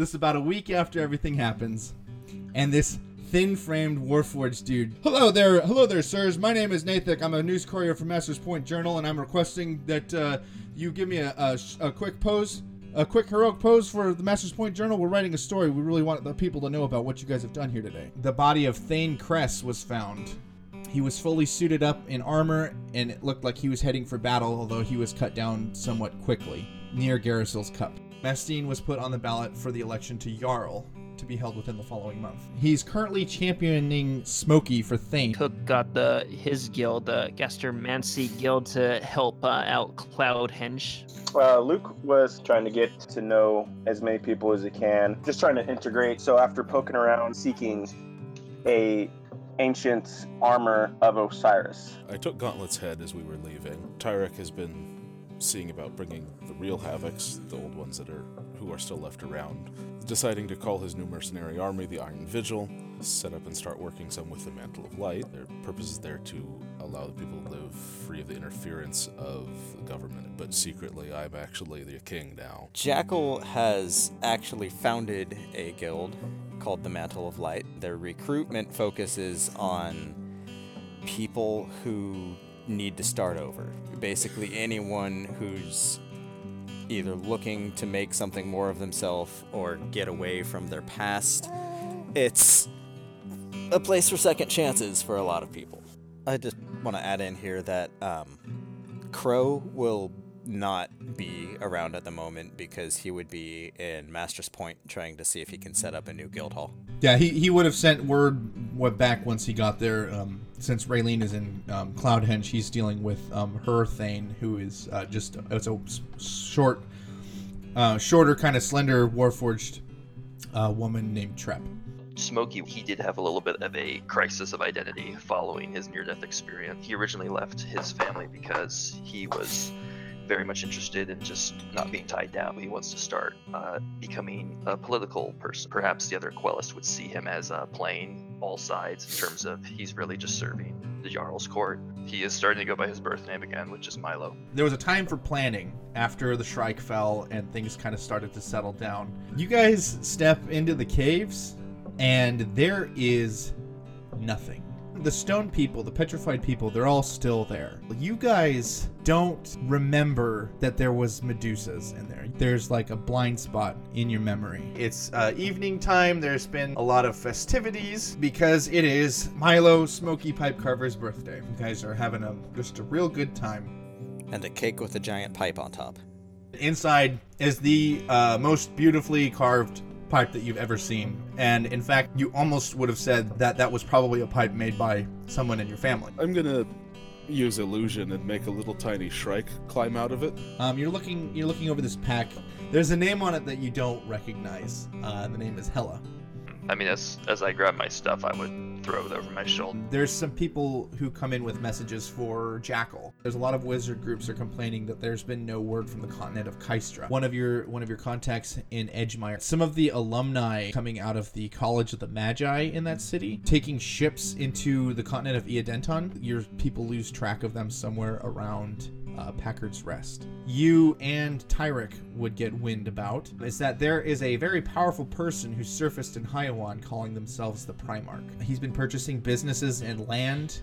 this is about a week after everything happens, and this thin-framed Warforged dude. Hello there, hello there, sirs. My name is Nathik. I'm a news courier for Masters Point Journal, and I'm requesting that uh, you give me a, a, a quick pose, a quick heroic pose for the Masters Point Journal. We're writing a story. We really want the people to know about what you guys have done here today. The body of Thane Cress was found. He was fully suited up in armor, and it looked like he was heading for battle, although he was cut down somewhat quickly near Garrisil's Cup. Mastine was put on the ballot for the election to Jarl to be held within the following month. He's currently championing Smokey for Thane. Cook got the his guild, the Gastromancy Guild, to help uh, out Cloudhenge. Uh, Luke was trying to get to know as many people as he can, just trying to integrate. So after poking around, seeking a ancient armor of Osiris. I took Gauntlet's head as we were leaving. Tyrek has been seeing about bringing the real Havocs, the old ones that are who are still left around, deciding to call his new mercenary army the Iron Vigil, set up and start working some with the Mantle of Light. Their purpose is there to allow the people to live free of the interference of the government. But secretly, I'm actually the king now. Jackal has actually founded a guild called the Mantle of Light. Their recruitment focuses on people who need to start over. Basically, anyone who's either looking to make something more of themselves or get away from their past. It's a place for second chances for a lot of people. I just want to add in here that um, Crow will not be around at the moment because he would be in Master's Point trying to see if he can set up a new guild hall. Yeah, he, he would have sent word what back once he got there. Um, since Raylene is in um, Cloudhenge, he's dealing with um, her Thane, who is uh, just it's a short, uh, shorter, kind of slender, warforged uh, woman named Trep. Smokey, he did have a little bit of a crisis of identity following his near death experience. He originally left his family because he was very much interested in just not being tied down. He wants to start uh, becoming a political person. Perhaps the other Quellists would see him as uh, playing all sides in terms of he's really just serving the Jarl's court. He is starting to go by his birth name again, which is Milo. There was a time for planning after the Shrike fell and things kind of started to settle down. You guys step into the caves, and there is nothing the stone people, the petrified people, they're all still there. You guys don't remember that there was Medusas in there. There's like a blind spot in your memory. It's uh, evening time. There's been a lot of festivities because it is Milo Smokey Pipe Carver's birthday. You guys are having a just a real good time. And a cake with a giant pipe on top. Inside is the uh, most beautifully carved pipe that you've ever seen. And in fact, you almost would have said that that was probably a pipe made by someone in your family. I'm gonna use illusion and make a little tiny shrike climb out of it. Um, you're looking you're looking over this pack. There's a name on it that you don't recognize. Uh, the name is Hella. I mean, as as I grab my stuff, I would throw it over my shoulder. There's some people who come in with messages for Jackal. There's a lot of wizard groups are complaining that there's been no word from the continent of Kystra. One of your one of your contacts in Edgemire. Some of the alumni coming out of the College of the Magi in that city, taking ships into the continent of Eodenton. Your people lose track of them somewhere around uh, Packard's Rest. You and Tyrek would get wind about is that there is a very powerful person who surfaced in Hyawan calling themselves the Primarch. He's been purchasing businesses and land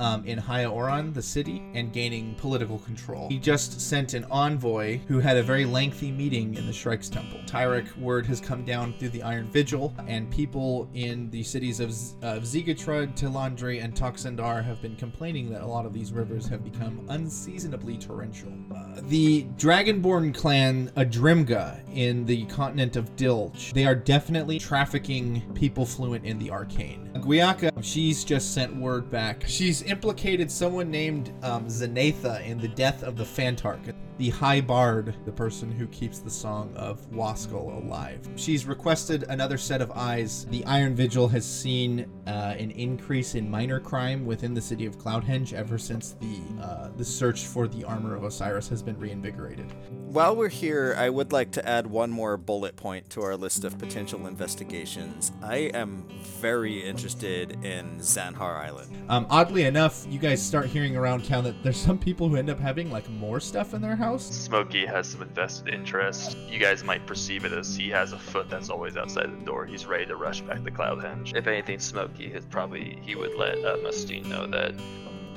um, in Hyaoran, the city, and gaining political control. He just sent an envoy who had a very lengthy meeting in the Shrike's Temple. Tyrek word has come down through the Iron Vigil, and people in the cities of, Z- of Zigatrud, Tilandri, and Toxandar have been complaining that a lot of these rivers have become unseasonably torrential. Uh, the Dragonborn clan Adrimga in the continent of Dilge, they are definitely trafficking people fluent in the arcane. Guiaka, she's just sent word back. She's implicated someone named um, Zanatha in the death of the Fantark, the High Bard, the person who keeps the song of Waskell alive. She's requested another set of eyes. The Iron Vigil has seen uh, an increase in minor crime within the city of Cloudhenge ever since the uh, the search for the armor of Osiris has been reinvigorated. While we're here, I would like to add one more bullet point to our list of potential investigations. I am very interested interested in Zanhar Island. Um, oddly enough, you guys start hearing around town that there's some people who end up having like more stuff in their house. Smokey has some invested interest. You guys might perceive it as he has a foot that's always outside the door. He's ready to rush back to Cloudhenge. If anything, Smokey has probably he would let uh, Mastine know that.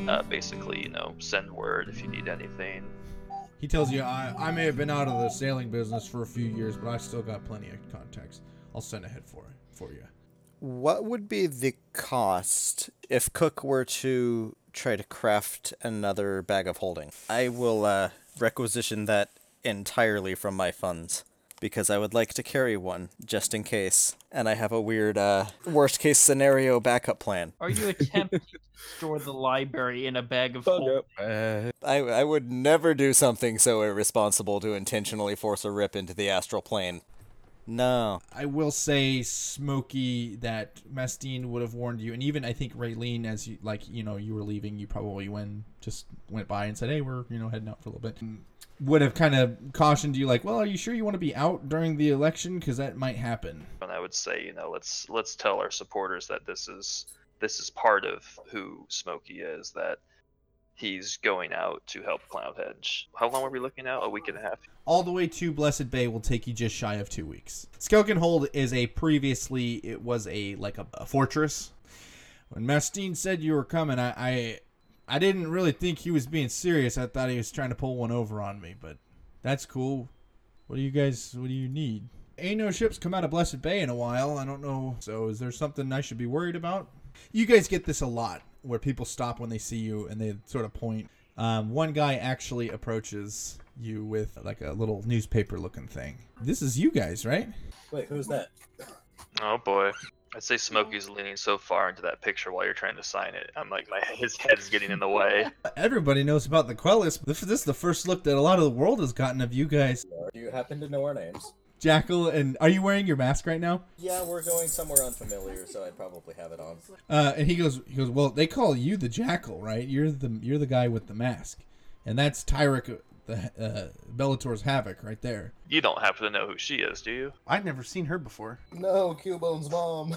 Uh, basically, you know, send word if you need anything. He tells you, I, I may have been out of the sailing business for a few years, but I still got plenty of contacts. I'll send ahead for it for you. What would be the cost if Cook were to try to craft another bag of holding? I will uh, requisition that entirely from my funds because I would like to carry one just in case. And I have a weird uh, worst case scenario backup plan. Are you attempting to store the library in a bag of holding? Uh, I, I would never do something so irresponsible to intentionally force a rip into the astral plane. No. I will say, Smokey, that Mastine would have warned you, and even I think Raylene, as you like, you know, you were leaving, you probably went just went by and said, "Hey, we're you know heading out for a little bit." Mm, would have kind of cautioned you, like, "Well, are you sure you want to be out during the election? Because that might happen." And I would say, you know, let's let's tell our supporters that this is this is part of who Smokey is. That he's going out to help Cloudhenge. How long were we looking at? A week and a half. All the way to Blessed Bay will take you just shy of two weeks. Skelkenhold is a previously it was a like a, a fortress. When Mastine said you were coming, I, I I didn't really think he was being serious. I thought he was trying to pull one over on me, but that's cool. What do you guys what do you need? Ain't no ships come out of Blessed Bay in a while. I don't know. So is there something I should be worried about? You guys get this a lot where people stop when they see you and they sort of point. Um, one guy actually approaches you with like a little newspaper looking thing. This is you guys, right? Wait, who's that? Oh boy. I'd say Smokey's leaning so far into that picture while you're trying to sign it. I'm like, my his head's getting in the way. Everybody knows about the Quellists. This this is the first look that a lot of the world has gotten of you guys. Do you happen to know our names? Jackal, and are you wearing your mask right now? Yeah, we're going somewhere unfamiliar, so I'd probably have it on. Uh, and he goes, he goes, well, they call you the Jackal, right? You're the you're the guy with the mask, and that's Tyrek, the uh, Bellator's Havoc, right there. You don't happen to know who she is, do you? I've never seen her before. No, Cubone's mom.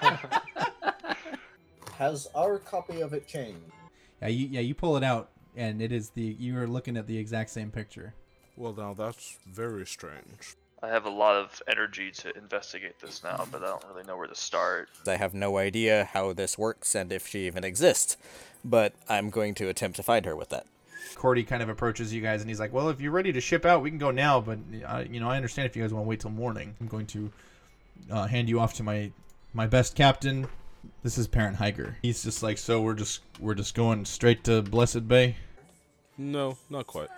Has our copy of it changed? Yeah, you yeah you pull it out, and it is the you are looking at the exact same picture. Well, now that's very strange. I have a lot of energy to investigate this now, but I don't really know where to start. I have no idea how this works and if she even exists, but I'm going to attempt to find her with that. Cordy kind of approaches you guys, and he's like, "Well, if you're ready to ship out, we can go now. But uh, you know, I understand if you guys want to wait till morning. I'm going to uh, hand you off to my my best captain. This is Perrin Higer. He's just like, so we're just we're just going straight to Blessed Bay. No, not quite.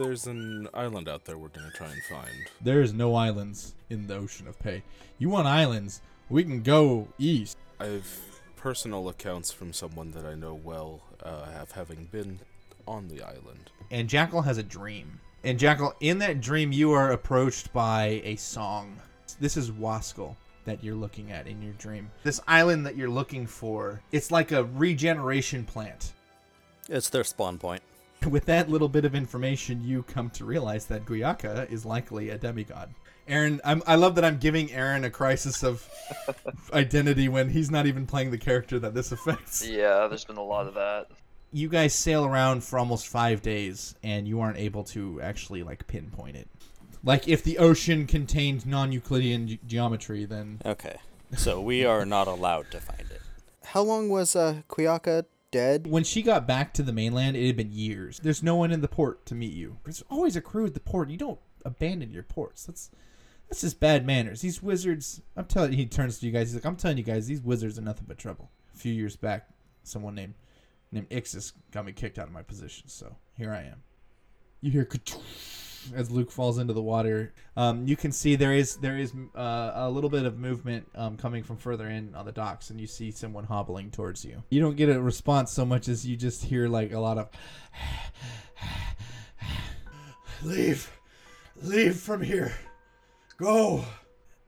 There's an island out there we're gonna try and find. There is no islands in the Ocean of Pay. You want islands? We can go east. I've personal accounts from someone that I know well, uh, have having been on the island. And Jackal has a dream. And Jackal, in that dream, you are approached by a song. This is Waskell that you're looking at in your dream. This island that you're looking for, it's like a regeneration plant. It's their spawn point. With that little bit of information, you come to realize that Guyaka is likely a demigod. Aaron, I'm, I love that I'm giving Aaron a crisis of identity when he's not even playing the character that this affects. Yeah, there's been a lot of that. You guys sail around for almost five days, and you aren't able to actually like pinpoint it. Like if the ocean contained non-Euclidean ge- geometry, then Okay. So we are not allowed to find it. How long was uh Kuyaka dead? when she got back to the mainland, it had been years. There's no one in the port to meet you. There's always a crew at the port. You don't abandon your ports. That's that's just bad manners. These wizards. I'm telling. He turns to you guys. He's like, I'm telling you guys, these wizards are nothing but trouble. A few years back, someone named named Ixis got me kicked out of my position. So here I am. You hear as Luke falls into the water. Um, you can see there is there is uh, a little bit of movement um, coming from further in on the docks, and you see someone hobbling towards you. You don't get a response so much as you just hear like a lot of leave, leave from here, go.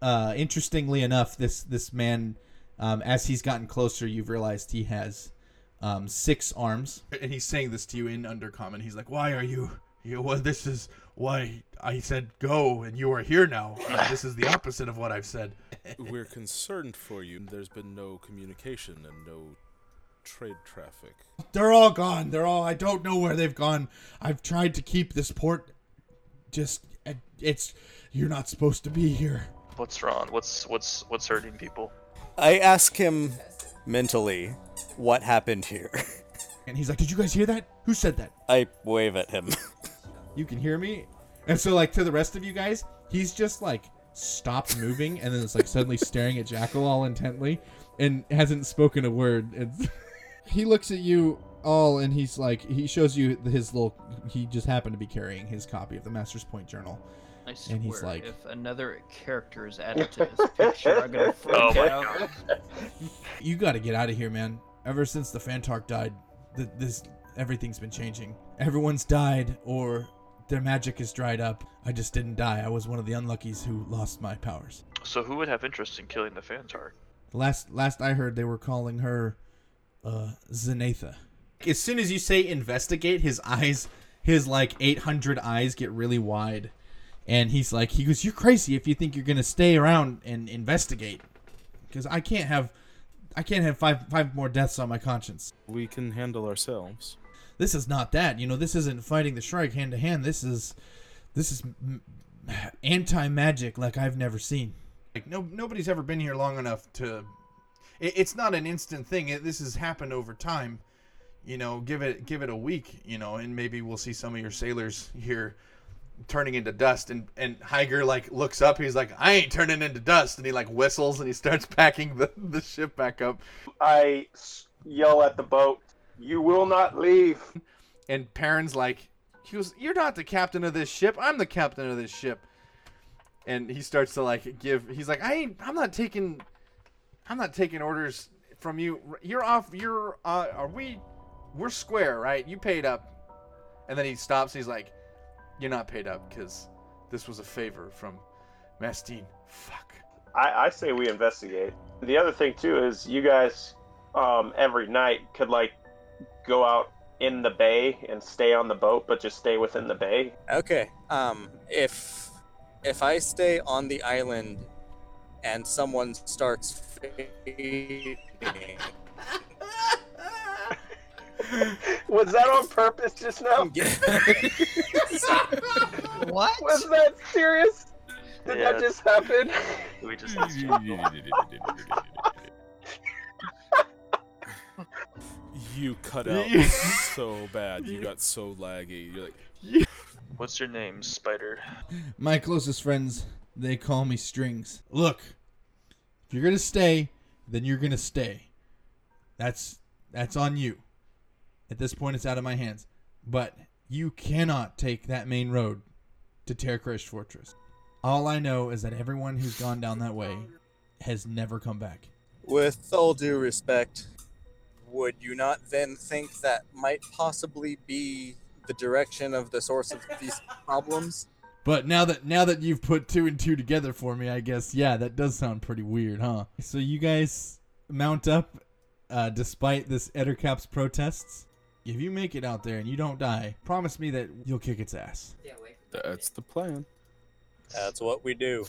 Uh, interestingly enough, this this man, um, as he's gotten closer, you've realized he has um, six arms, and he's saying this to you in Undercommon. He's like, "Why are you? You well, this is Why, I said go, and you are here now. Uh, this is the opposite of what I've said. We're concerned for you. There's been no communication and no trade traffic. They're all gone. They're all. I don't know where they've gone. I've tried to keep this port. Just, it's. You're not supposed to be here. What's wrong? What's what's what's hurting people? I ask him mentally what happened here. And he's like, Did you guys hear that? Who said that? I wave at him. You can hear me? And so, like, to the rest of you guys, he's just like stopped moving and then it's like suddenly staring at Jackal all intently and hasn't spoken a word. It's he looks at you all and he's like, he shows you his little, he just happened to be carrying his copy of the Master's Point Journal. I swear, And he's like- if another character is added to this picture, I'm gonna freak Oh my out. You got to get out of here, man. Ever since the Fantark died, th- this everything's been changing. Everyone's died or their magic is dried up. I just didn't die. I was one of the unluckies who lost my powers. So who would have interest in killing the Fantar? Last last I heard, they were calling her uh, Zenatha. As soon as you say investigate, his eyes, his like 800 eyes get really wide, and he's like, he goes, "You're crazy if you think you're gonna stay around and investigate, because I can't have, I can't have five five more deaths on my conscience. We can handle ourselves. This is not that. You know, this isn't fighting the Shrike hand to hand. This is, this is anti magic like I've never seen. Like no nobody's ever been here long enough to. It, it's not an instant thing. It, this has happened over time. You know, give it give it a week. You know, and maybe we'll see some of your sailors here turning into dust. And and Higer like looks up. He's like, I ain't turning into dust. And he like whistles and he starts packing the the ship back up. I yell at the boat, "You will not leave!" And Perrin's like, he goes, "You're not the captain of this ship. I'm the captain of this ship." And he starts to like give. He's like, "I ain't. I'm not taking. I'm not taking orders from you. You're off. You're. Uh, are we? We're square, right? You paid up." And then he stops. He's like, "You're not paid up because this was a favor from Mastine. Fuck." I, I say we investigate. The other thing too is you guys um, every night could like go out in the bay and stay on the boat, but just stay within the bay. Okay. Um, if if I stay on the island and someone starts fading, Was that on purpose just now? What? Was that serious? Did Yeah. that just happen? We just you cut out so bad. You got so laggy. You're like, What's your name, Spider? My closest friends, they call me Strings. Look, if you're gonna stay, then you're gonna stay. That's that's on you. At this point, it's out of my hands. But you cannot take that main road to Terracrest Fortress. All I know is that everyone who's gone down that way has never come back. with all due respect, would you not then think that might possibly be the direction of the source of these problems? But now that now that you've put two and two together for me, I guess yeah, that does sound pretty weird, huh? So you guys mount up, uh, despite this Ettercap's protests. If you make it out there and you don't die, promise me that you'll kick its ass. Yeah, that's the plan. That's what we do.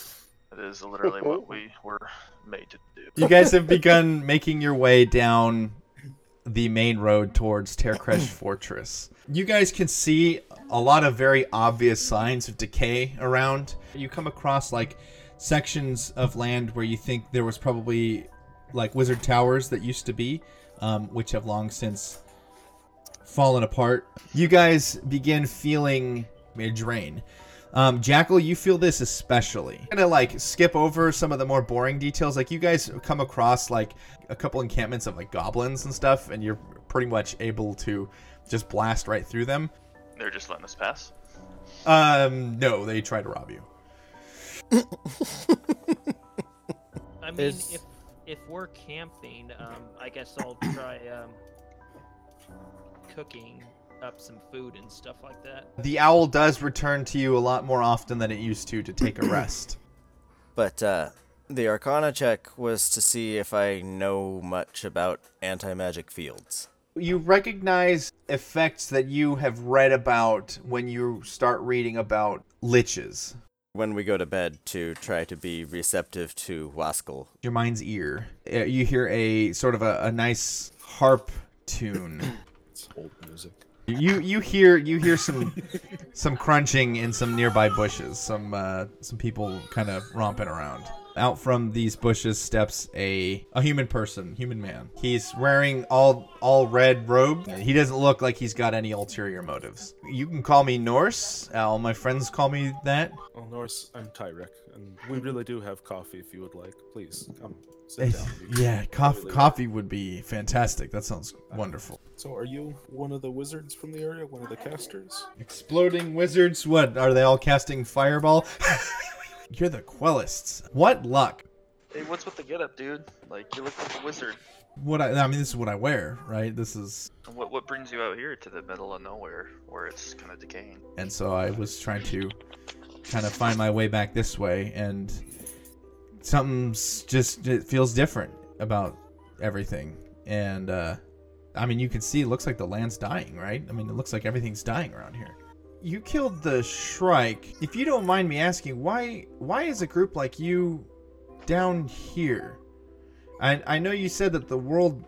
That is literally what we were made to do. You guys have begun making your way down the main road towards Terracrest Fortress. You guys can see a lot of very obvious signs of decay around. You come across like sections of land where you think there was probably like wizard towers that used to be, um, which have long since fallen apart. You guys begin feeling a drain. Um, Jackal, you feel this especially. I'm gonna like skip over some of the more boring details. Like you guys come across like a couple encampments of like goblins and stuff, and you're pretty much able to just blast right through them. They're just letting us pass. Um, no, they try to rob you. I mean, There's- if if we're camping, um, I guess I'll try um, cooking up some food and stuff like that. The owl does return to you a lot more often than it used to to take a rest. But uh, the Arcana check was to see if I know much about anti magic fields. You recognize effects that you have read about when you start reading about liches. When we go to bed to try to be receptive to Waskell, Your mind's ear. Uh, You hear a sort of a, a nice harp tune. It's old music. You you hear you hear some some crunching in some nearby bushes. Some uh, some people kind of romping around. Out from these bushes steps a a human person, human man. He's wearing all all red robe. He doesn't look like he's got any ulterior motives. You can call me Norse. All my friends call me that. Well, Norse, I'm Tyrek, and we really do have coffee if you would like. Please, come sit down. Yeah, coffee really- coffee would be fantastic. That sounds uh, wonderful. So, are you one of the wizards from the area? One of the casters? Exploding wizards. What are they all casting fireball? You're the Quellists. What luck. Hey, what's with the getup, dude? Like, you look like a wizard. What I, I mean, this is what I wear, right? This is, what what brings you out here to the middle of nowhere, where it's kind of decaying? and so I was trying to kind of find my way back this way, and something's just it feels different about everything, and uh, I mean, you can see it looks like the land's dying, right? I mean, it looks like everything's dying around here. You killed the Shrike. If you don't mind me asking, why why is a group like you down here? I I know you said that the world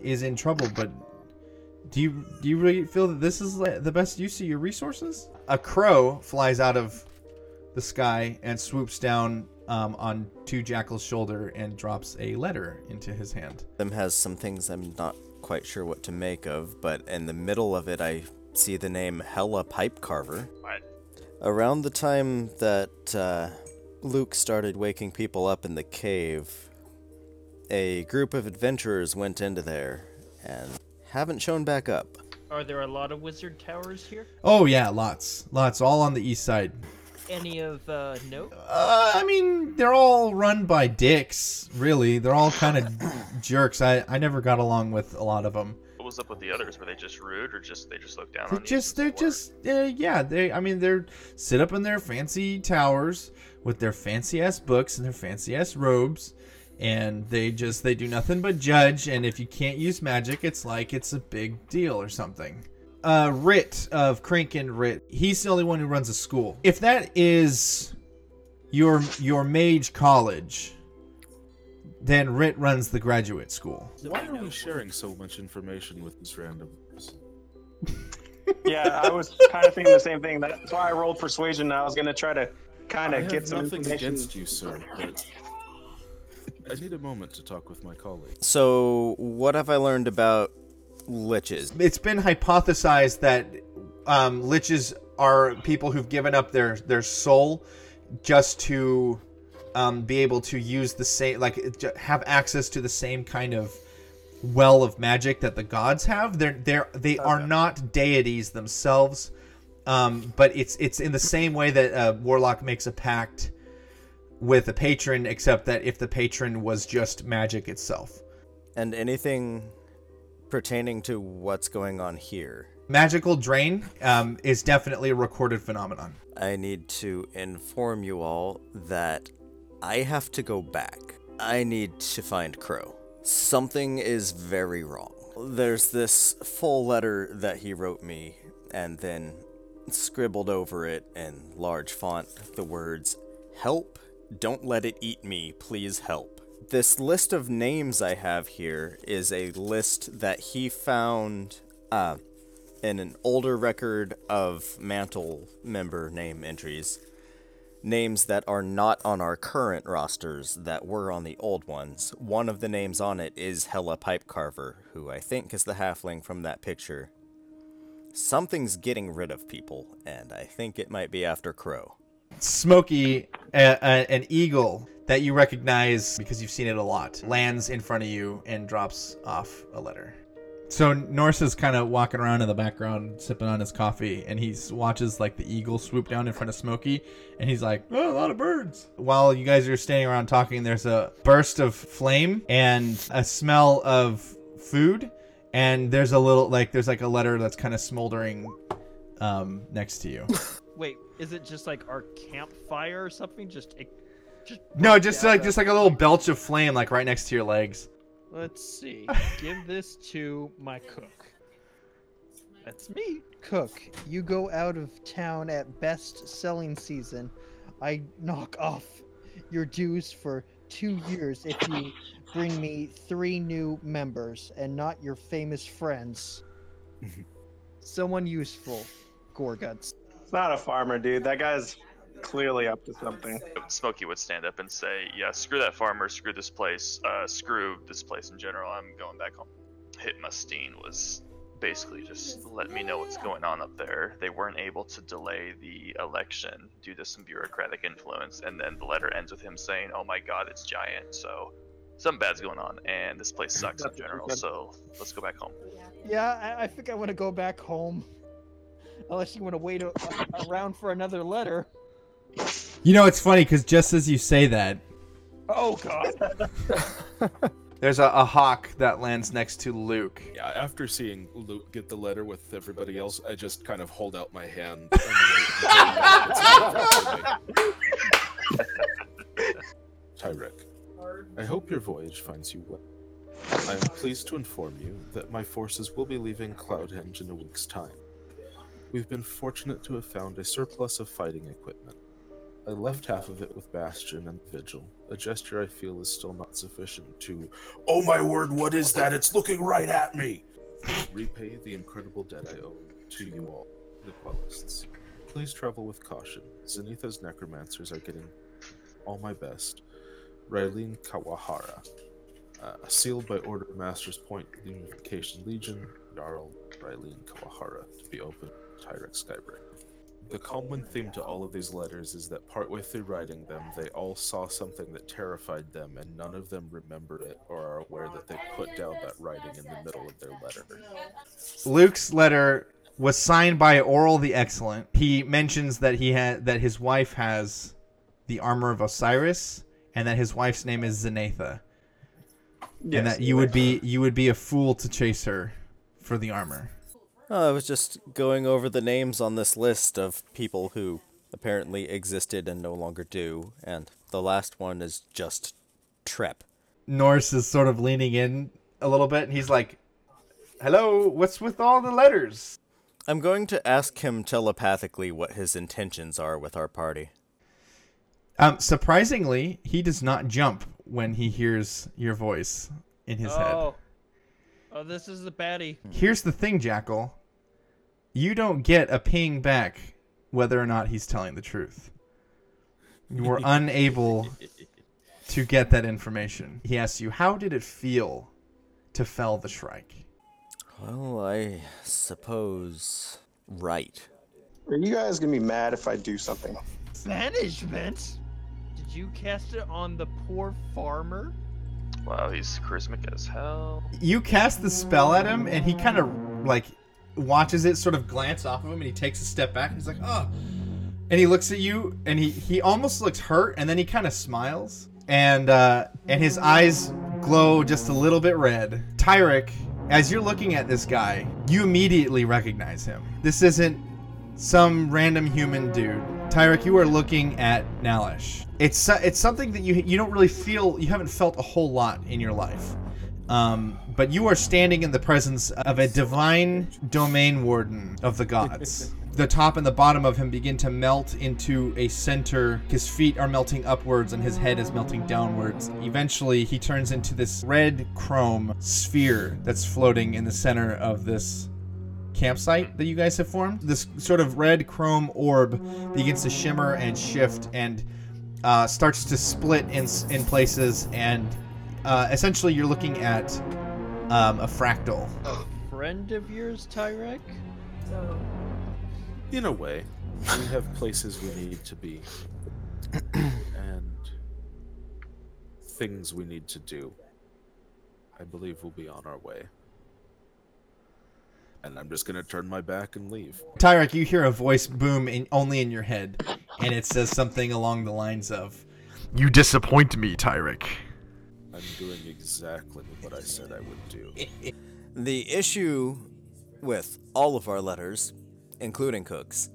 is in trouble, but do you do you really feel that this is the best use of your resources? A crow flies out of the sky and swoops down um, on Two Jackal's shoulder and drops a letter into his hand. them has some things I'm not quite sure what to make of, but in the middle of it, I see the name Hella Pipe Carver. What? Around the time that uh, Luke started waking people up in the cave, a group of adventurers went into there and haven't shown back up. Are there a lot of wizard towers here? Oh yeah, lots, lots, all on the east side. Any of uh, note? Uh, I mean, they're all run by dicks, really. They're all kind of jerks. I, I never got along with a lot of them. What was up with the others? Were they just rude, or just they just looked down They're on you? just, they're since the war? just, uh, yeah. They, I mean, they're sit up in their fancy towers with their fancy ass books and their fancy ass robes, and they just, they do nothing but judge. And if you can't use magic, it's like it's a big deal or something. Uh, Rit of Crankin Rit, he's the only one who runs a school. If that is your your mage college, then Rit runs the graduate school. Why are we sharing so much information with this random person? Yeah, I was kind of thinking the same thing. That's why I rolled persuasion. I was gonna try to kind of get some nothing information. against you, sir, but I need a moment to talk with my colleague. So, what have I learned about liches? it's been hypothesized that um, liches are people who've given up their their soul just to um, be able to use the same like have access to the same kind of well of magic that the gods have. They're they're they are not deities themselves um, but it's it's in the same way that a warlock makes a pact with a patron except that if the patron was just magic itself. And anything pertaining to what's going on here? magical drain um, is definitely a recorded phenomenon I need to inform you all that I have to go back. I need to find Crow. Something is very wrong. There's this full letter that he wrote me, and then scribbled over it in large font the words, Help, don't let it eat me, please help. This list of names I have here is a list that he found uh, in an older record of Mantle member name entries. Names that are not on our current rosters that were on the old ones. One of the names on it is Hella Pipe Carver, who I think is the halfling from that picture. Something's getting rid of people, and I think it might be after Crow. Smokey, a, a, an eagle that you recognize because you've seen it a lot, lands in front of you and drops off a letter. So Norse is kind of walking around in the background, sipping on his coffee, and he watches like the eagle swoop down in front of Smokey, and he's like, "Oh, a lot of birds." While you guys are standing around talking, there's a burst of flame and a smell of food, and there's a little like there's like a letter that's kind of smoldering um, next to you. Wait, is it just like our campfire or something? Just, it, just No, just like just like a little belch of flame, like right next to your legs. Let's see. Give this to my cook. That's me. Cook, you go out of town at best selling season. I knock off your dues for two years if you bring me three new members and not your famous friends. Someone useful. Gorguts. It's not a farmer, dude. That guy's clearly up to something. Smokey would stand up and say, "Yeah, screw that farmer, screw this place, uh, screw this place in general. I'm going back home." Hit Mastine was basically just let me know what's going on up there. They weren't able to delay the election due to some bureaucratic influence, and then the letter ends with him saying, "Oh my God, it's giant." So something bad's going on, and this place sucks in general. So let's go back home. Yeah, I, I think I want to go back home. Unless you want to wait a, around for another letter. You know, it's funny because just as you say that, Oh god. there's a, a hawk that lands next to Luke. Yeah, after seeing Luke get the letter with everybody else, I just kind of hold out my hand. And wait until he gets it. Tyrek, I hope your voyage finds you well. I am pleased to inform you that my forces will be leaving Cloudhenge in a week's time. We've been fortunate to have found a surplus of fighting equipment. I left half of it with Bastion and Vigil, a gesture I feel is still not sufficient to, oh my word, what is that? It's looking right at me! Repay the incredible debt I owe to you all, the Quellists. Please travel with caution. Zenatha's necromancers are getting all my best. Raylene Kawahara. Uh, sealed by order of Master's Point Unification Legion, Jarl Raylene Kawahara, to be opened, Tyrek Skybreaker. The common theme to all of these letters is that partway through writing them, they all saw something that terrified them, and none of them remember it or are aware that they put down that writing in the middle of their letter. Luke's letter was signed by Oral the Excellent. He mentions that he had that his wife has the armor of Osiris, and that his wife's name is Zenatha, and that you would be you would be a fool to chase her for the armor. Oh, I was just going over the names on this list of people who apparently existed and no longer do, and the last one is just Trep. Norse is sort of leaning in a little bit, and he's like, "Hello, what's with all the letters?" I'm going to ask him telepathically what his intentions are with our party. Um, surprisingly, he does not jump when he hears your voice in his head. Oh. This is the baddie. Here's the thing, Jackal. You don't get a ping back whether or not he's telling the truth. You were unable to get that information. He asks you, How did it feel to fell the Shrike? Well, I suppose right. Are you guys gonna be mad if I do something? Management? Did you cast it on the poor farmer? Wow, he's charismatic as hell. You cast the spell at him, and he kind of like watches it sort of glance off of him, and he takes a step back, and he's like, "Oh," and he looks at you, and he he almost looks hurt, and then he kind of smiles, and uh, and his eyes glow just a little bit red. Tyrek, as you're looking at this guy, you immediately recognize him. This isn't some random human dude. Tyrek, you are looking at Nalish. It's it's something that you you don't really feel you haven't felt a whole lot in your life. Um, but you are standing in the presence of a divine domain warden of the gods. The top and the bottom of him begin to melt into a center. His feet are melting upwards and his head is melting downwards. Eventually, he turns into this red chrome sphere that's floating in the center of this campsite that you guys have formed. This sort of red chrome orb begins to shimmer and shift and uh, starts to split in in places, and uh, essentially you're looking at um, a fractal. A Friend of yours, Tyrek? In a way, we have places we need to be, and things we need to do. I believe we'll be on our way. And I'm just gonna turn my back and leave. Tyrek, you hear a voice boom in, only in your head, and it says something along the lines of, "You disappoint me, Tyrek." I'm doing exactly what I said I would do. The issue with all of our letters, including Cook's,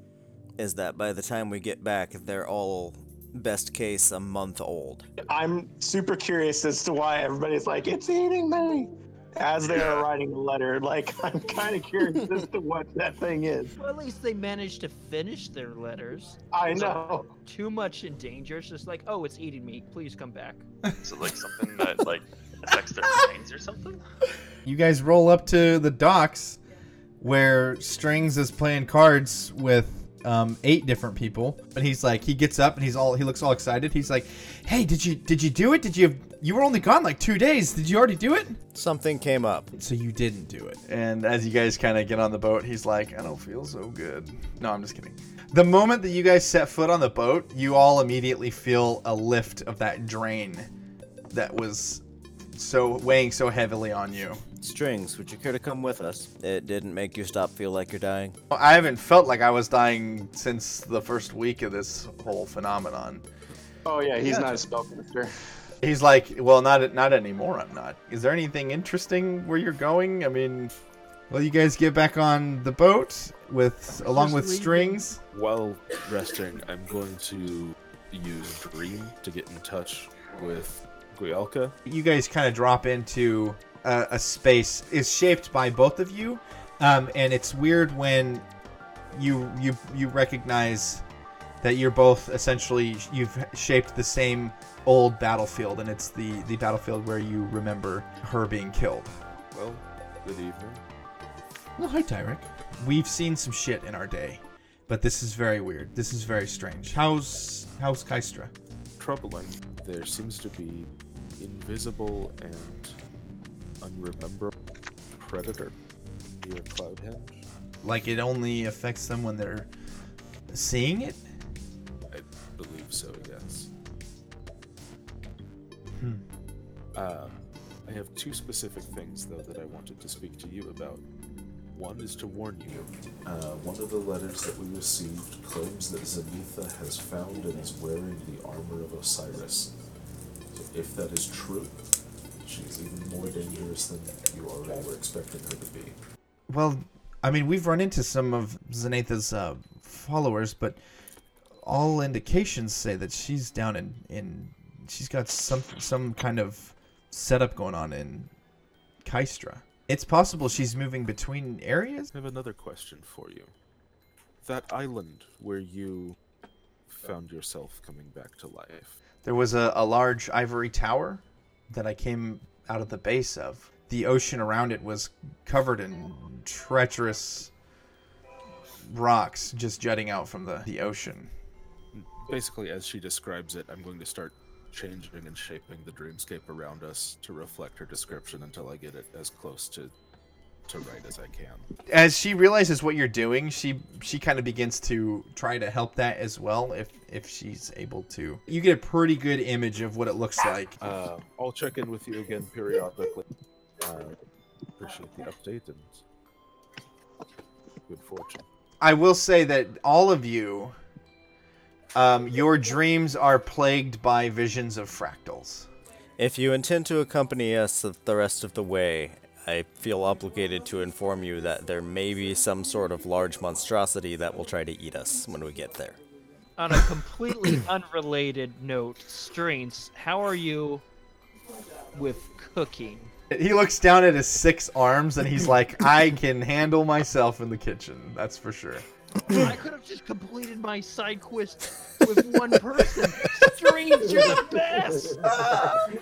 is that by the time we get back, they're all best case a month old. I'm super curious as to why everybody's like, it's eating me. As they are writing a letter, like I'm kind of curious as to what that thing is. Well, at least they managed to finish their letters. I know. Too much in danger. It's just like, oh, it's eating me. Please come back. Is it like something that like affects their minds or something? You guys roll up to the docks where Strings is playing cards with um, eight different people. And he's like, he gets up and he's all, he looks all excited. He's like, "Hey, did you did you do it? Did you you were only gone like two days? Did you already do it?" Something came up. So you didn't do it. And as you guys kind of get on the boat, he's like, I don't feel so good. No, I'm just kidding. The moment that you guys set foot on the boat, you all immediately feel a lift of that drain that was so weighing so heavily on you. Strings, would you care to come with us? It didn't make you stop feel like you're dying. I haven't felt like I was dying since the first week of this whole phenomenon. Oh yeah, he's not a spellcaster. He's like, well, not not anymore. I'm not. Is there anything interesting where you're going? I mean, Well, you guys get back on the boat with along with Strings. While resting, I'm going to use Dream to get in touch with Guialca. you guys kind of drop into a, a space is shaped by both of you um, and it's weird when you you you recognize that you're both essentially you've shaped the same old battlefield and it's the the battlefield where you remember her being killed. Well, good evening. well hi tyrek we've seen some shit in our day but this is very weird. This is very strange. How's how's kystra? Troubling. There seems to be invisible and unrememberable predator near Cloudhenge. like it only affects them when they're seeing it I believe so, yes. Hmm. Uh, I have two specific things, though, that I wanted to speak to you about. One is to warn you. Uh, one of the letters that we received claims that Zenatha has found and is wearing the armor of Osiris. So if that is true, she's even more dangerous than you already were expecting her to be. Well, I mean, we've run into some of Zenatha's uh, followers, but all indications say that she's down in, in she's got some some kind of setup going on in Kystra. It's possible she's moving between areas. I have another question for you. That island where you found yourself coming back to life. There was a, a large ivory tower that I came out of the base of. The ocean around it was covered in treacherous rocks just jutting out from the, the ocean. Basically, as she describes it, I'm going to start changing and shaping the dreamscape around us to reflect her description until I get it as close to to right as I can. as she realizes what you're doing, she she kind of begins to try to help that as well if if she's able to. You get a pretty good image of what it looks like. Uh, I'll check in with you again periodically. Uh, appreciate the update and good fortune. I will say that all of you um, your dreams are plagued by visions of fractals. If you intend to accompany us the rest of the way, I feel obligated to inform you that there may be some sort of large monstrosity that will try to eat us when we get there. On a completely unrelated note, Strings, how are you with cooking? He looks down at his six arms and he's like, I can handle myself in the kitchen, that's for sure. I could have just completed my side quest with one person. Strings, you're the best.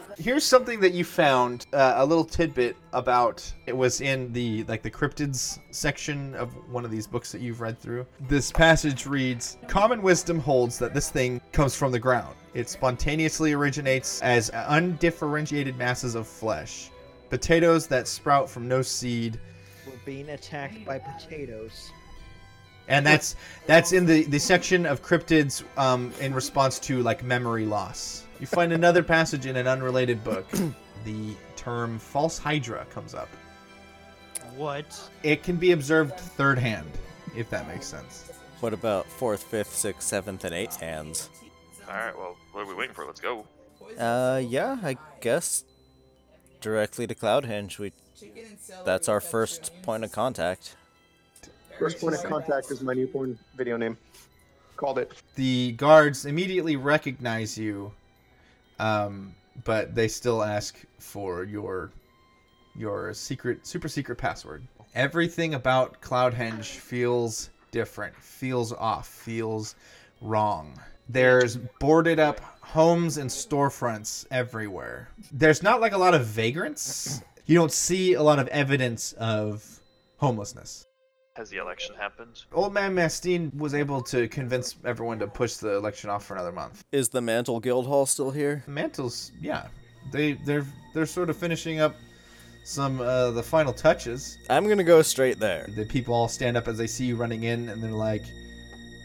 Here's something that you found, uh, a little tidbit about. It was in the like the cryptids section of one of these books that you've read through. This passage reads: "Common wisdom holds that this thing comes from the ground. It spontaneously originates as undifferentiated masses of flesh, potatoes that sprout from no seed." We're being attacked by potatoes. And that's that's in the, the section of cryptids um, in response to like memory loss. You find another passage in an unrelated book. the term false hydra comes up. What? It can be observed third hand, if that makes sense. What about fourth, fifth, sixth, seventh, and eighth hands? Alright, well, what are we waiting for? Let's go. Uh, yeah, I guess directly to Cloudhenge. We that's our first point of contact. First point of contact is my newborn video name. Called it. The guards immediately recognize you, um, but they still ask for your your secret, super secret password. Everything about Cloudhenge feels different, feels off, feels wrong. There's boarded up homes and storefronts everywhere. There's not like a lot of vagrants. You don't see a lot of evidence of homelessness. Has the election happened? Old Man Mastine was able to convince everyone to push the election off for another month. Is the Mantle Guildhall still here? Mantles, yeah, they they're they're sort of finishing up some uh, the final touches. I'm gonna go straight there. The people all stand up as they see you running in, and they're like,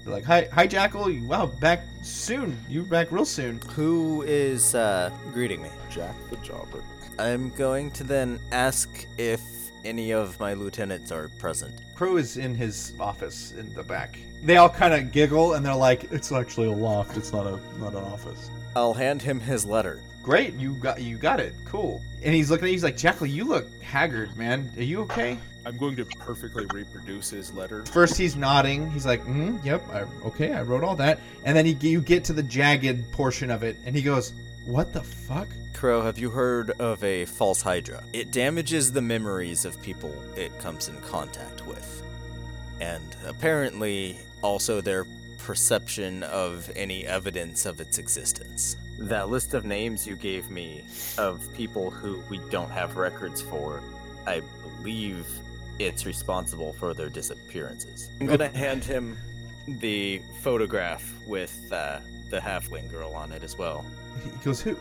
they're like, "Hi, hi, Jackal! Wow, back soon. You back real soon." Who is uh, greeting me? Jack the Jobber. I'm going to then ask if any of my lieutenants are present. Crow is in his office in the back. They all kind of giggle, and they're like, "It's actually a loft. It's not a not an office." I'll hand him his letter. Great, you got you got it. Cool. And he's looking at you. He's like, Jackal, you look haggard, man. Are you okay? I'm going to perfectly reproduce his letter. First, he's nodding. He's like, mm, "Yep, I, okay, I wrote all that." And then he, you get to the jagged portion of it, and he goes, "What the fuck?" Crow, have you heard of a false hydra? It damages the memories of people it comes in contact with. And apparently, also their perception of any evidence of its existence. That list of names you gave me of people who we don't have records for, I believe it's responsible for their disappearances. I'm gonna hand him the photograph with uh, the halfling girl on it as well. He goes, "Who?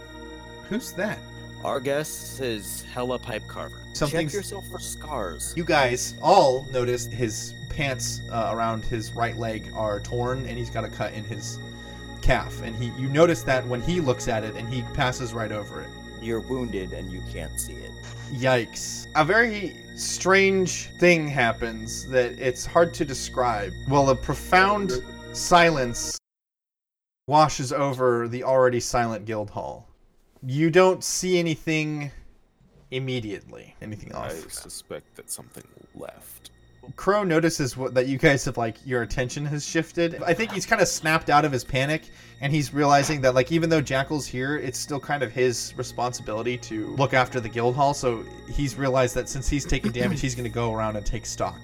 Who's that?" Our guess is Hella Pipe Carver. Something's- Check yourself for scars. You guys all notice his pants uh, around his right leg are torn, and he's got a cut in his calf. And he, you notice that when he looks at it, and he passes right over it. You're wounded and you can't see it. Yikes. A very strange thing happens that it's hard to describe. Well, a profound silence washes over the already silent guild hall. You don't see anything immediately. Anything I off. suspect that something left. Crow notices what, that you guys have like your attention has shifted. I think he's kind of snapped out of his panic and he's realizing that like even though Jackal's here, it's still kind of his responsibility to look after the guild hall. So he's realized that since he's taking damage, he's going to go around and take stock.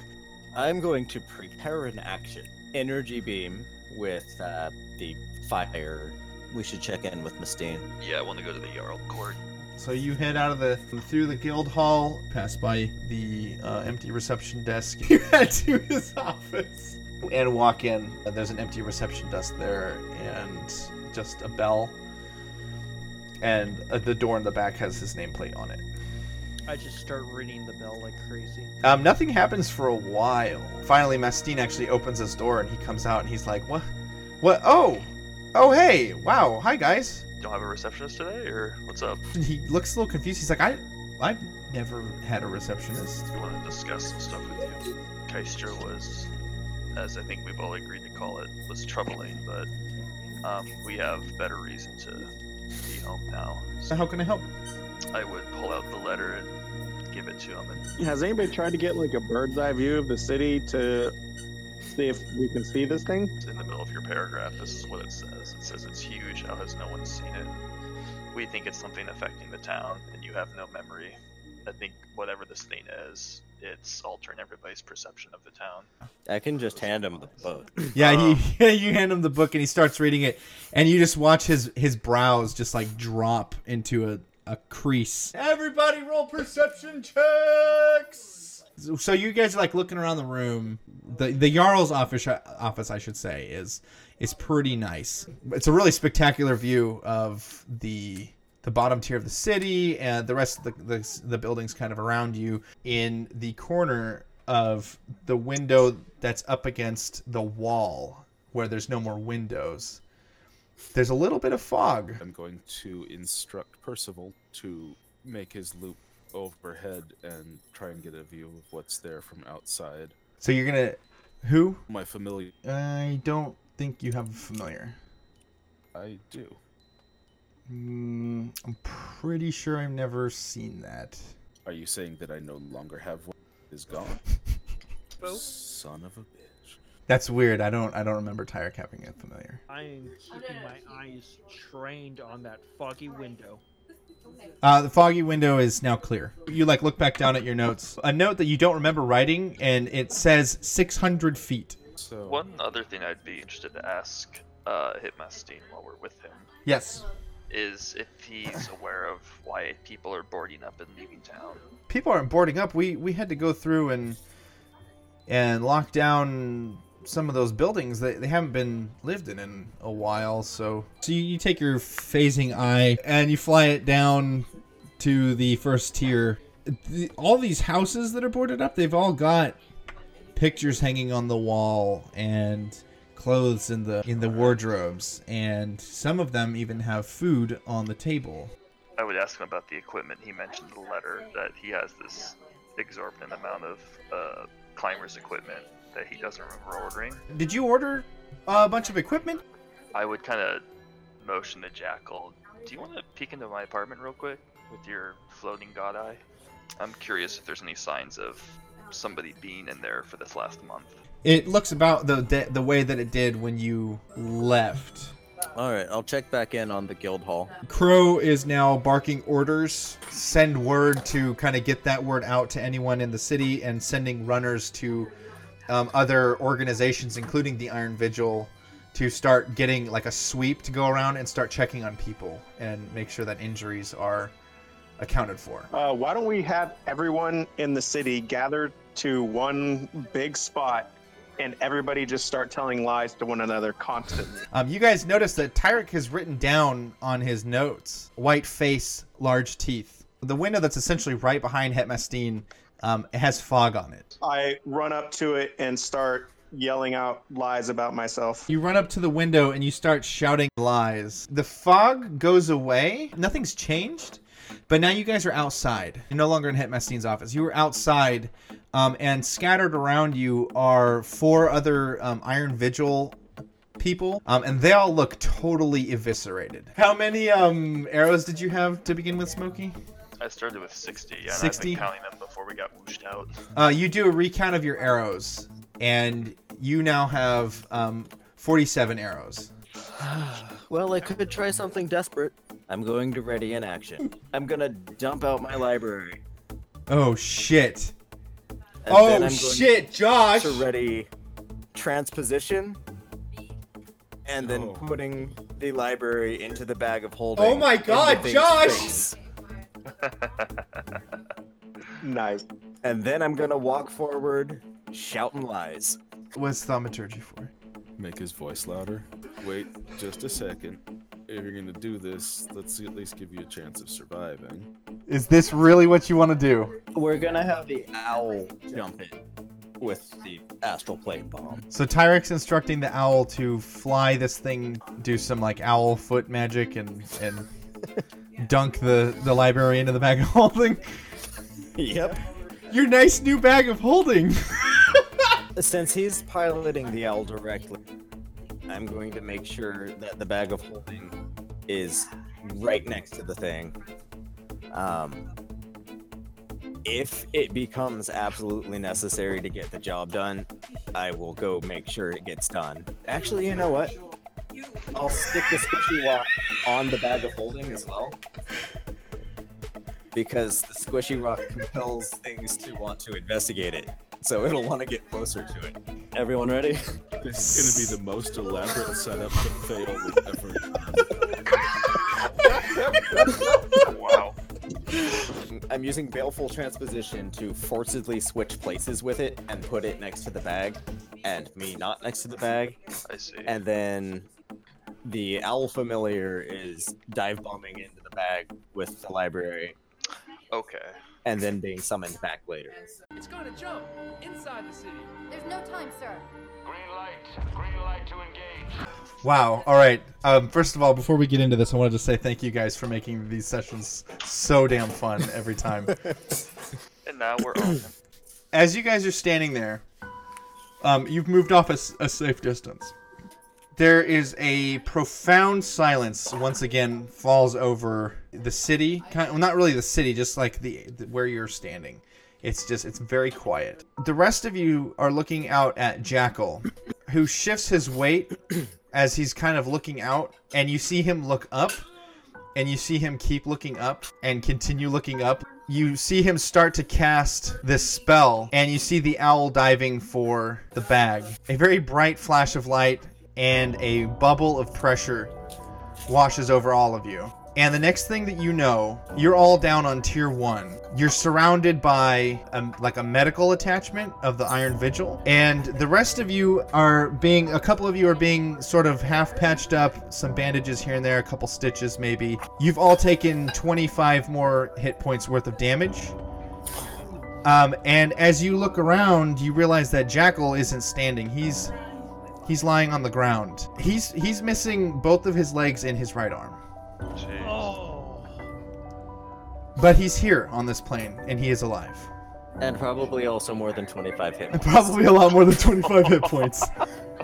I'm going to prepare an action. Energy beam with uh, the fire. We should check in with Mastine. Yeah, I want to go to the Jarl Court. So you head out of the through the guild hall, pass by the uh, empty reception desk. You head to his office and walk in. There's an empty reception desk there and just a bell. And uh, the door in the back has his nameplate on it. I just start ringing the bell like crazy. Um, nothing happens for a while. Finally, Mastine actually opens his door and he comes out and he's like, "What? What? Oh, oh, hey, wow, hi guys." Don't have a receptionist today, or what's up? He looks a little confused. He's like, "I, I've never had a receptionist." We want to discuss some stuff with you. Keister was, as I think we've all agreed to call it, was troubling, but um, we have better reason to be home now. So how can I help? I would pull out the letter and give it to him. And Has anybody tried to get like a bird's eye view of the city to see if we can see this thing? it's in the middle of your paragraph. This is what it says. It says it's huge. How has no one seen it? We think it's something affecting the town, and you have no memory. I think whatever this thing is, it's altering everybody's perception of the town. I can just hand him the book. Yeah, he, um, you hand him the book and he starts reading it, and you just watch his his brows just like drop into a, a crease. Everybody, roll perception checks. So you guys are like looking around the room. The the Jarl's office office I should say is is pretty nice. It's a really spectacular view of the the bottom tier of the city and the rest of the, the the buildings kind of around you in the corner of the window that's up against the wall where there's no more windows. There's a little bit of fog. I'm going to instruct Percival to make his loop overhead and try and get a view of what's there from outside. So you're gonna who? My familiar. I don't think you have a familiar. I do. Mm, I'm pretty sure I've never seen that. Are you saying that I no longer have one? Is gone. Son of a bitch. That's weird. I don't I don't remember Tyre having a familiar. I am keeping my eyes trained on that foggy window. Uh, the foggy window is now clear. You like look back down at your notes. A note that you don't remember writing, and it says 600 feet. So One other thing I'd be interested to ask uh, Hitmastine while we're with him Yes. is if he's aware of why people are boarding up and leaving town. People aren't boarding up. We we had to go through and and lock down some of those buildings. They, they haven't been lived in in a while. So so you, you take your phasing eye and you fly it down to the first tier. The, all these houses that are boarded up, they've all got pictures hanging on the wall and clothes in the in the wardrobes and some of them even have food on the table I would ask him about the equipment. He mentioned in the letter that he has this exorbitant amount of uh, climbers equipment that he doesn't remember ordering. did you order a bunch of equipment I would kind of motion to Jackal. Do you want to peek into my apartment real quick with your floating god eye? I'm curious if there's any signs of somebody being in there for this last month. it looks about the the, the way that it did when you left All right, I'll check back in on the guild hall. crow is now barking orders send word to kind of get that word out to anyone in the city and sending runners to um, other organizations including the iron vigil to start getting like a sweep to go around and start checking on people and make sure that injuries are accounted for Uh, why don't we have everyone in the city gather to one big spot and everybody just start telling lies to one another constantly? Um, you guys notice that Tyrek has written down on his notes white face, large teeth. The window that's essentially right behind Hetmastine um, it has fog on it. I run up to it and start yelling out lies about myself. You run up to the window and you start shouting lies. The fog goes away. Nothing's changed. But now you guys are outside. You're no longer in Hetmastine's office. You are outside, um, and scattered around you are four other um, Iron Vigil people, um, and they all look totally eviscerated. How many um, arrows did you have to begin with, Smokey? I started with 60, and 60? I've been counting them before we got whooshed out. Uh, you do a recount of your arrows, and you now have um, 47 arrows. Well, I could try something desperate. I'm going to ready in action. I'm gonna dump out my library. Oh shit! And oh then I'm going shit, Josh! To ready transposition, and then Oh. putting the library into the bag of holding. Oh my God, Josh! face. Nice. And then I'm gonna walk forward, shouting lies. What's thaumaturgy for? make his voice louder. Wait just a second. If you're gonna do this, let's at least give you a chance of surviving. Is this really what you want to do? We're gonna have the owl jump in with the astral plate bomb. So Tyrek's instructing the owl to fly this thing, do some like owl foot magic, and and dunk the the library into the bag of holding. Yep. Your nice new bag of holding. Since he's piloting the owl directly, I'm going to make sure that the bag of holding is right next to the thing. Um, if it becomes absolutely necessary to get the job done, I will go make sure it gets done. Actually, you know what? I'll stick the squishy rock on the bag of holding as well. Because the squishy rock compels things to want to investigate it. So it'll want to get closer to it. Everyone ready? This is gonna be the most elaborate setup to fail we've ever wow. I'm using Baleful Transposition to forcibly switch places with it and put it next to the bag, and me not next to the bag. I see. And then the Owl Familiar is dive bombing into the bag with the library, Okay. and then being summoned back later. It's gonna jump inside the city. There's no time, sir. Green light. Green light to engage. Wow. All right. Um, first of all, before we get into this, I wanted to say thank you guys for making these sessions so damn fun every time. And now we're on. As you guys are standing there, um, you've moved off a safe distance. There is a profound silence once again falls over the city. Kind well, not really the city, just like the, the where you're standing. It's just it's very quiet. The rest of you are looking out at Jackal. who shifts his weight as he's kind of looking out, and you see him look up, and you see him keep looking up and continue looking up. You see him start to cast this spell, and you see the owl diving for the bag. A very bright flash of light and a bubble of pressure washes over all of you. And the next thing that you know, you're all down on tier one. You're surrounded by um, like a medical attachment of the Iron Vigil, and the rest of you are being. A couple of you are being sort of half patched up, some bandages here and there, a couple stitches maybe. You've all taken 25 more hit points worth of damage. Um, and as you look around, you realize that Jackal isn't standing. He's he's lying on the ground. He's he's missing both of his legs and his right arm. Oh! But he's here on this plane, and he is alive. And probably also more than 25 hit. And probably a lot more than 25 hit points.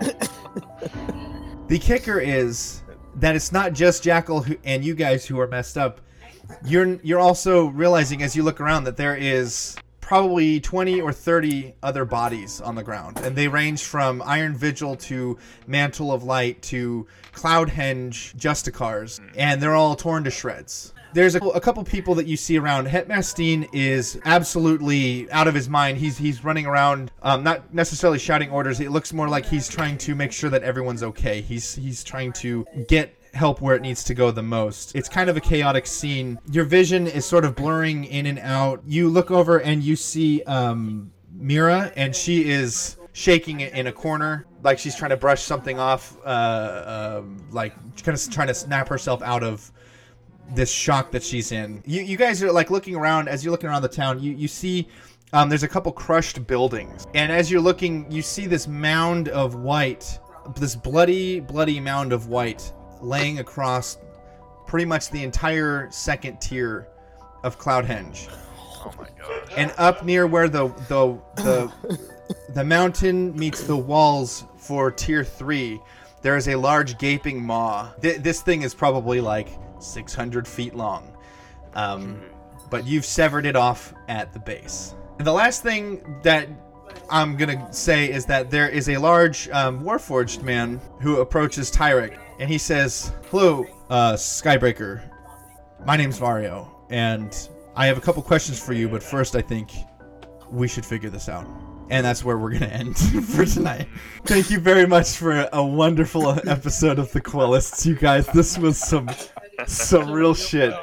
the kicker is that it's not just Jackal who, and you guys who are messed up. You're you're also realizing as you look around that there is probably 20 or 30 other bodies on the ground, and they range from Iron Vigil to Mantle of Light to Cloudhenge Justicars, and they're all torn to shreds. There's a, a couple people that you see around. Hetmastine is absolutely out of his mind. He's he's running around, um, not necessarily shouting orders. It looks more like he's trying to make sure that everyone's okay. He's he's trying to get help where it needs to go the most. It's kind of a chaotic scene. Your vision is sort of blurring in and out. You look over and you see um, Mira, and she is shaking it in a corner, like she's trying to brush something off, uh, um like kind of trying to snap herself out of this shock that she's in. You, you guys are like looking around as you're looking around the town. You you see. Um, there's a couple crushed buildings, and as you're looking, you see this mound of white, this bloody, bloody mound of white laying across pretty much the entire second tier of Cloudhenge. Oh my god. And up near where the the the the mountain meets the walls for tier three, there is a large gaping maw. Th- this thing is probably like 600 feet long, um, but you've severed it off at the base. And the last thing that I'm gonna say is that there is a large um, warforged man who approaches Tyrek, and he says, "Hello, uh, Skybreaker. My name's Mario, and I have a couple questions for you. But first, I think we should figure this out." And that's where we're gonna end for tonight. Thank you very much for a wonderful episode of the Quellists, you guys. This was some some real shit.